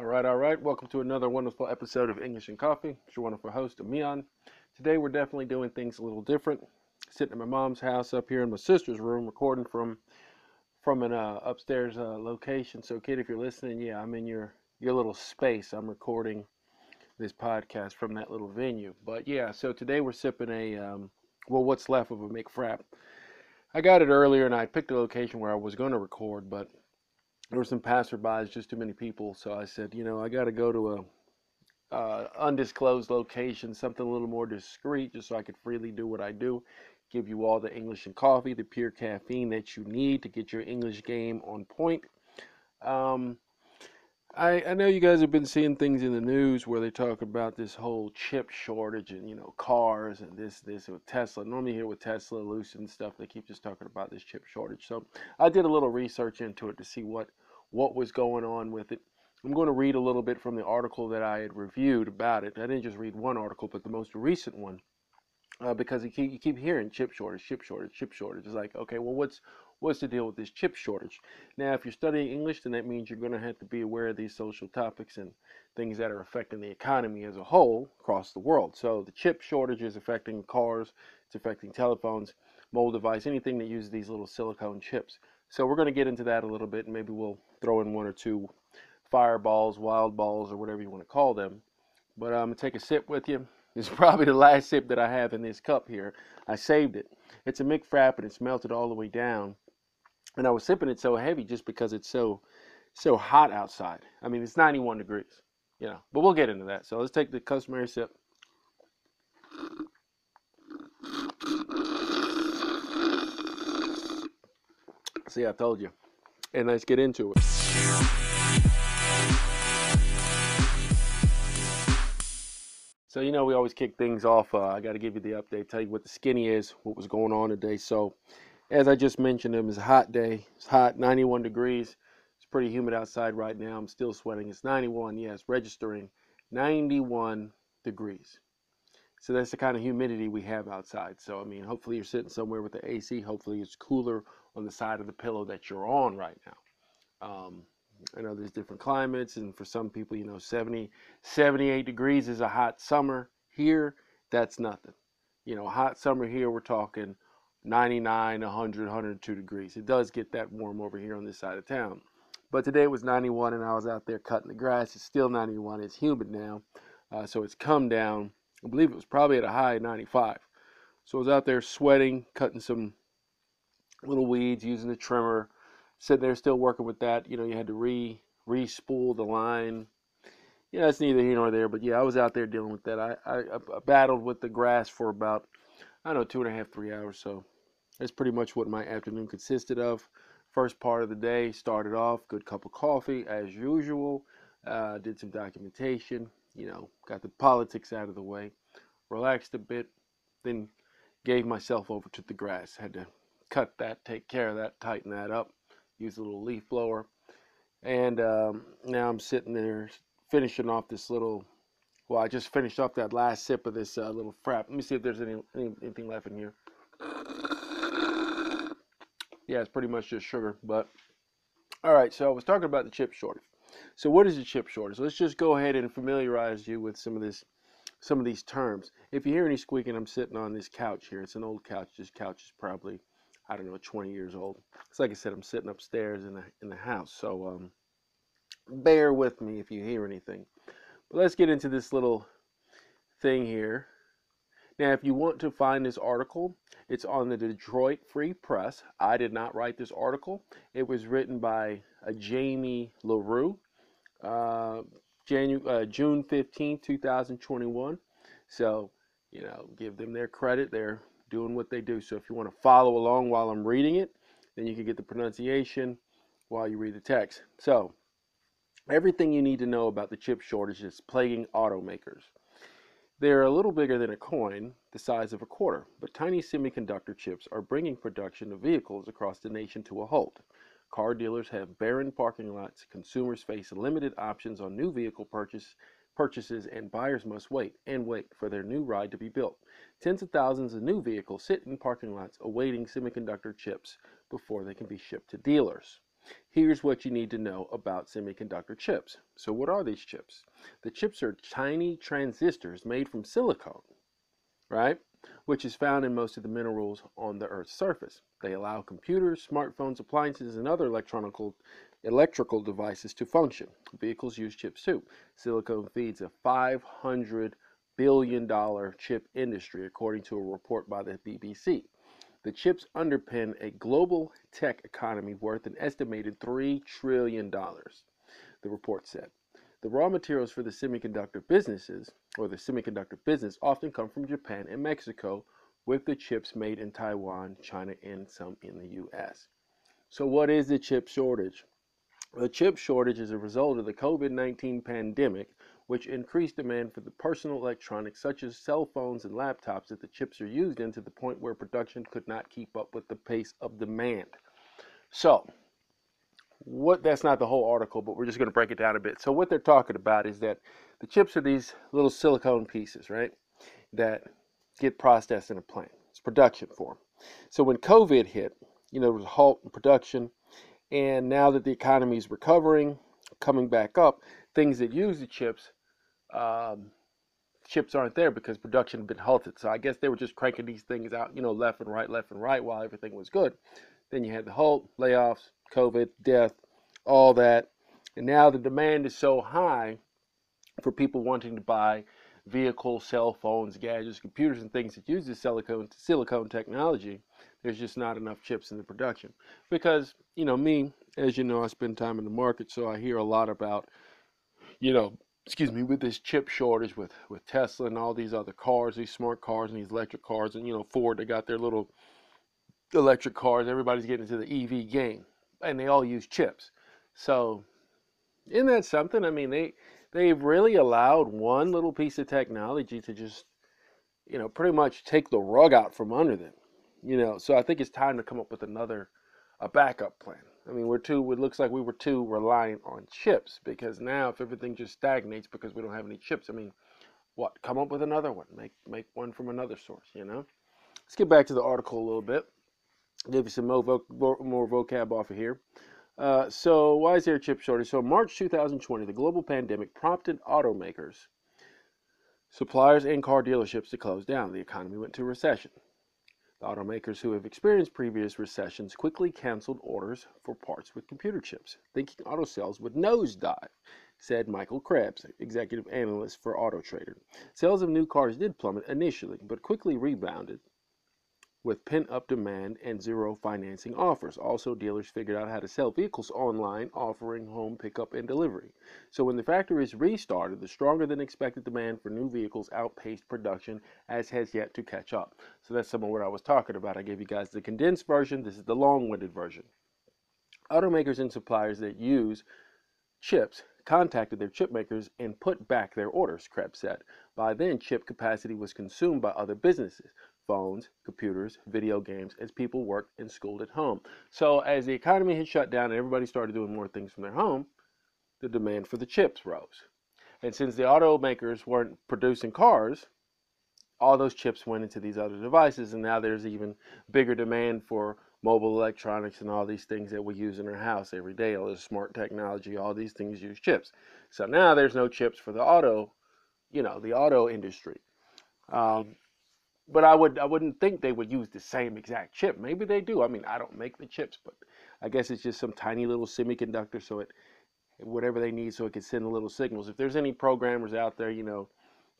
All right, all right. Welcome to another wonderful episode of English and Coffee. It's your wonderful host, Mian. Today we're definitely doing things a little different. Sitting at my mom's house up here in my sister's room, recording from from an uh, upstairs uh, location. So, kid, if you're listening, yeah, I'm in your your little space. I'm recording this podcast from that little venue. But yeah, so today we're sipping a um, well, what's left of a McFrap. I got it earlier, and I picked a location where I was going to record, but there were some passerbys, just too many people. So I said, you know, I got to go to a uh, undisclosed location, something a little more discreet, just so I could freely do what I do. Give you all the English and coffee, the pure caffeine that you need to get your English game on point. Um, I, I know you guys have been seeing things in the news where they talk about this whole chip shortage and you know cars and this this with Tesla. Normally here with Tesla, Lucid and stuff, they keep just talking about this chip shortage. So I did a little research into it to see what what was going on with it. I'm going to read a little bit from the article that I had reviewed about it. I didn't just read one article, but the most recent one, uh, because you keep, you keep hearing chip shortage, chip shortage, chip shortage. It's like, okay, well, what's what's the deal with this chip shortage? Now, if you're studying English, then that means you're going to have to be aware of these social topics and things that are affecting the economy as a whole across the world. So the chip shortage is affecting cars, it's affecting telephones, mobile device, anything that uses these little silicone chips. So we're going to get into that a little bit, and maybe we'll throw in one or two fireballs, wild balls, or whatever you want to call them. But I'm going to take a sip with you. It's probably the last sip that I have in this cup here. I saved it. It's a McFrap, and it's melted all the way down. And I was sipping it so heavy just because it's so so hot outside. I mean, it's 91 degrees, you know. But we'll get into that. So let's take the customary sip. See, I told you. And let's get into it. So you know we always kick things off. Uh, I got to give you the update, tell you what the skinny is, what was going on today. So, as I just mentioned, it was a hot day. It's hot, 91 degrees. It's pretty humid outside right now. I'm still sweating. It's 91. Yes, registering 91 degrees. So that's the kind of humidity we have outside. So I mean, hopefully you're sitting somewhere with the AC. Hopefully it's cooler on the side of the pillow that you're on right now. Um, I know there's different climates, and for some people, you know, 70, 78 degrees is a hot summer. Here, that's nothing. You know, hot summer here, we're talking 99, 100, 102 degrees. It does get that warm over here on this side of town. But today it was 91, and I was out there cutting the grass. It's still 91. It's humid now, uh, so it's come down. I believe it was probably at a high 95. So I was out there sweating, cutting some little weeds, using the trimmer sitting there still working with that. You know, you had to re re spool the line. Yeah, that's neither here nor there. But yeah, I was out there dealing with that. I, I, I battled with the grass for about I don't know two and a half three hours. So that's pretty much what my afternoon consisted of. First part of the day started off good cup of coffee as usual. Uh, did some documentation. You know, got the politics out of the way. Relaxed a bit. Then gave myself over to the grass. Had to cut that, take care of that, tighten that up use a little leaf blower. And um, now I'm sitting there finishing off this little, well, I just finished off that last sip of this uh, little frap. Let me see if there's any, any anything left in here. Yeah, it's pretty much just sugar. But all right, so I was talking about the chip shortage. So what is the chip shortage? Let's just go ahead and familiarize you with some of this, some of these terms. If you hear any squeaking, I'm sitting on this couch here. It's an old couch. This couch is probably I don't know, 20 years old. It's like I said, I'm sitting upstairs in the in the house, so um, bear with me if you hear anything. But let's get into this little thing here. Now, if you want to find this article, it's on the Detroit Free Press. I did not write this article. It was written by uh, Jamie LaReau, uh, Janu- uh, June 15, 2021. So, you know, give them their credit. They're doing what they do. So if you want to follow along while I'm reading it, then you can get the pronunciation while you read the text. So, everything you need to know about the chip shortage is plaguing automakers. They're a little bigger than a coin, the size of a quarter, but tiny semiconductor chips are bringing production of vehicles across the nation to a halt. Car dealers have barren parking lots, consumers face limited options on new vehicle purchase purchases and buyers must wait and wait for their new ride to be built. Tens of thousands of new vehicles sit in parking lots awaiting semiconductor chips before they can be shipped to dealers. Here's what you need to know about semiconductor chips. So, what are these chips? The chips are tiny transistors made from silicon, right? Which is found in most of the minerals on the Earth's surface. They allow computers, smartphones, appliances, and other electronical electrical devices to function. Vehicles use chips too. Silicon feeds a 500 billion dollar chip industry, according to a report by the BBC. The chips underpin a global tech economy worth an estimated $3 trillion, the report said. The raw materials for the semiconductor businesses, or the semiconductor business, often come from Japan and Mexico, with the chips made in Taiwan, China, and some in the US. So, what is the chip shortage? The chip shortage is a result of the COVID 19 pandemic, which increased demand for the personal electronics such as cell phones and laptops that the chips are used in to the point where production could not keep up with the pace of demand. So, what that's not the whole article, but we're just going to break it down a bit. So, what they're talking about is that the chips are these little silicone pieces, right? That get processed in a plant. It's production for them. So, when COVID hit, you know, there was a halt in production. And now that the economy is recovering, coming back up, things that use the chips um, chips aren't there because production had been halted. So I guess they were just cranking these things out, you know, left and right, left and right while everything was good. Then you had the halt, layoffs, COVID, death, all that. And now the demand is so high for people wanting to buy vehicles, cell phones, gadgets, computers, and things that use this silicone silicone technology. There's just not enough chips in the production because you know me, as you know, I spend time in the market, so I hear a lot about you know excuse me, with this chip shortage with, with Tesla and all these other cars, these smart cars and these electric cars, and you know, Ford, they got their little electric cars. Everybody's getting into the EV game, and they all use chips. So, isn't that something? I mean, they they've really allowed one little piece of technology to just, you know, pretty much take the rug out from under them. You know, so I think it's time to come up with another a backup plan. I mean, we're too. It looks like we were too reliant on chips because now, if everything just stagnates because we don't have any chips, I mean, what? Come up with another one. Make make one from another source. You know. Let's get back to the article a little bit. Give you some more, voc- more vocab off of here. Uh, so, why is there a chip shortage? So, March 2020, the global pandemic prompted automakers, suppliers, and car dealerships to close down. The economy went into recession. The automakers who have experienced previous recessions quickly canceled orders for parts with computer chips, thinking auto sales would nosedive, said Michael Krebs, executive analyst for AutoTrader. Sales of new cars did plummet initially, but quickly rebounded with pent up demand and zero financing offers. Also, dealers figured out how to sell vehicles online, offering home pickup and delivery. So, when the factories restarted, the stronger than expected demand for new vehicles outpaced production, as has yet to catch up. So, that's some of what I was talking about. I gave you guys the condensed version, this is the long winded version. Automakers and suppliers that use chips contacted their chip makers and put back their orders, Krebs said. By then, chip capacity was consumed by other businesses phones, computers, video games as people worked and schooled at home. So as the economy had shut down and everybody started doing more things from their home, the demand for the chips rose. And since the automakers weren't producing cars, all those chips went into these other devices, and now there's even bigger demand for mobile electronics and all these things that we use in our house every day. All this smart technology, all these things use chips. So now there's no chips for the auto, you know, the auto industry. Um, but I would I wouldn't think they would use the same exact chip. Maybe they do. I mean, I don't make the chips, but I guess it's just some tiny little semiconductor so it whatever they need so it can send the little signals. If there's any programmers out there, you know,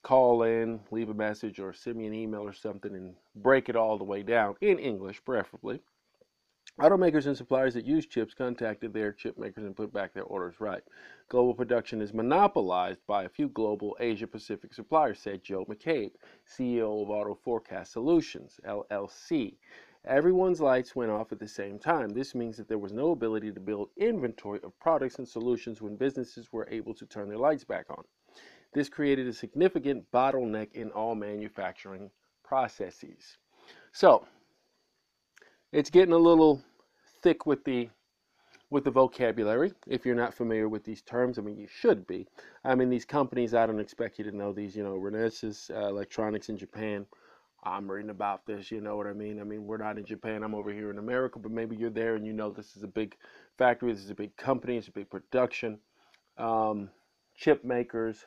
call in, leave a message or send me an email or something and break it all the way down in English preferably. Automakers and suppliers that use chips contacted their chip makers and put back their orders right. Global production is monopolized by a few global Asia Pacific suppliers, said Joe McCabe, CEO of Auto Forecast Solutions, LLC. Everyone's lights went off at the same time. This means that there was no ability to build inventory of products and solutions when businesses were able to turn their lights back on. This created a significant bottleneck in all manufacturing processes. So, it's getting a little thick with the with the vocabulary if you're not familiar with these terms i mean you should be i mean these companies i don't expect you to know these you know renesas uh, electronics in japan I'm reading about this, you know what I mean? I mean, we're not in Japan, I'm over here in America, but maybe you're there and you know this is a big factory, this is a big company, it's a big production. Um, chip makers,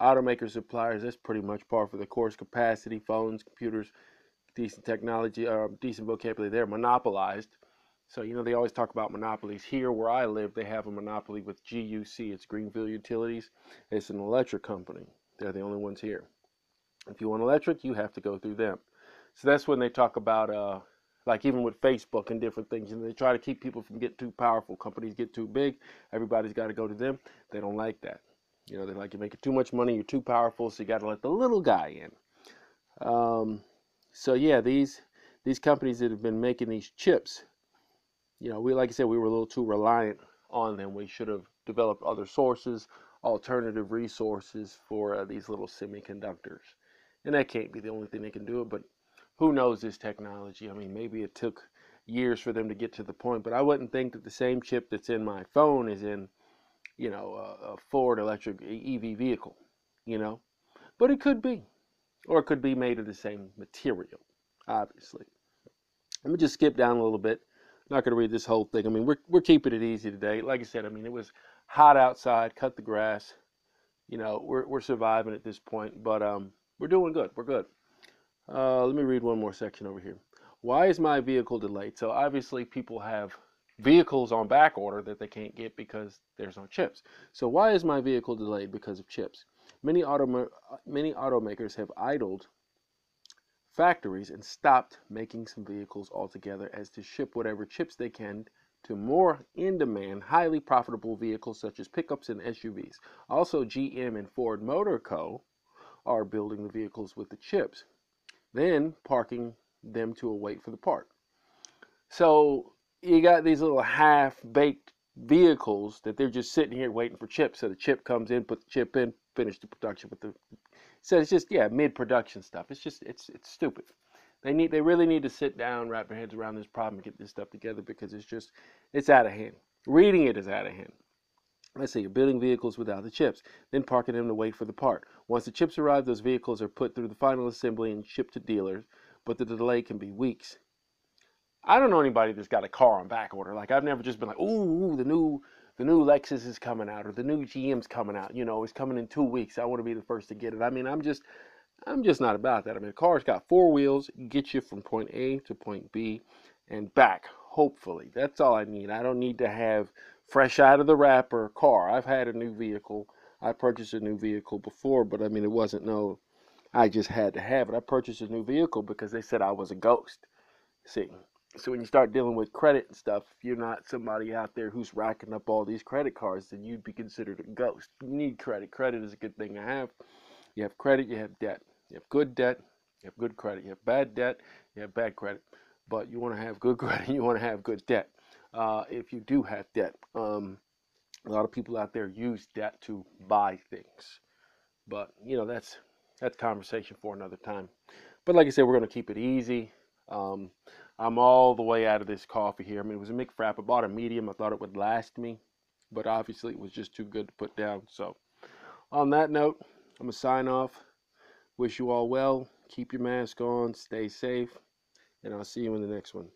automaker suppliers, that's pretty much par for the course. Capacity, phones, computers, decent technology, or decent vocabulary, they're monopolized. So, you know, they always talk about monopolies. Here where I live, they have a monopoly with GUC, it's Greenville Utilities. It's an electric company. They're the only ones here. If you want electric, you have to go through them. So that's when they talk about, uh, like even with Facebook and different things, and they try to keep people from getting too powerful. Companies get too big, everybody's got to go to them. They don't like that. You know, they like you're making too much money, you're too powerful, so you got to let the little guy in. Um, so yeah, these these companies that have been making these chips, you know, we like I said, we were a little too reliant on them. We should have developed other sources, alternative resources for uh, these little semiconductors and that can't be the only thing they can do it. But who knows this technology? I mean, maybe it took years for them to get to the point, but I wouldn't think that the same chip that's in my phone is in, you know, a, a Ford electric EV vehicle, you know, but it could be, or it could be made of the same material, obviously. Let me just skip down a little bit. I'm not going to read this whole thing. I mean, we're we're keeping it easy today. Like I said, I mean, it was hot outside. Cut the grass. You know, we're we're surviving at this point, but um, we're doing good. We're good. Uh, let me read one more section over here. Why is my vehicle delayed? So obviously people have vehicles on back order that they can't get because there's no chips. So why is my vehicle delayed because of chips? Many auto many automakers have idled factories and stopped making some vehicles altogether as to ship whatever chips they can to more in-demand, highly profitable vehicles such as pickups and SUVs. Also, GM and Ford Motor Co are building the vehicles with the chips, then parking them to await for the part. So you got these little half-baked vehicles that they're just sitting here waiting for chips. So the chip comes in, put the chip in, finish the production with the. So it's just yeah, mid-production stuff. It's just it's it's stupid. They need they really need to sit down, wrap their heads around this problem, and get this stuff together because it's just it's out of hand. Reading it is out of hand. Let's say you're building vehicles without the chips, then parking them to wait for the part. Once the chips arrive, those vehicles are put through the final assembly and shipped to dealers, but the delay can be weeks. I don't know anybody that's got a car on back order. Like I've never just been like, ooh, the new the new Lexus is coming out or the new GM's coming out. You know, it's coming in two weeks. I want to be the first to get it. I mean, I'm just I'm just not about that. I mean, a car's got four wheels, get you from point A to point B and back. Hopefully, that's all I need. I don't need to have fresh out of the wrapper car. I've had a new vehicle. I purchased a new vehicle before, but I mean, it wasn't no, I just had to have it. I purchased a new vehicle because they said I was a ghost. See, so when you start dealing with credit and stuff, if you're not somebody out there who's racking up all these credit cards, then you'd be considered a ghost. You need credit. Credit is a good thing to have. You have credit, you have debt. You have good debt, you have good credit. You have bad debt, you have bad credit. But you want to have good credit, you want to have good debt uh, if you do have debt. Um, a lot of people out there use debt to buy things, but you know that's that's conversation for another time. But like I said, we're going to keep it easy. Um, I'm all the way out of this coffee here. I mean, it was a McFrap. I bought a medium. I thought it would last me, but obviously it was just too good to put down. So, on that note, I'm gonna sign off. Wish you all well. Keep your mask on. Stay safe, and I'll see you in the next one.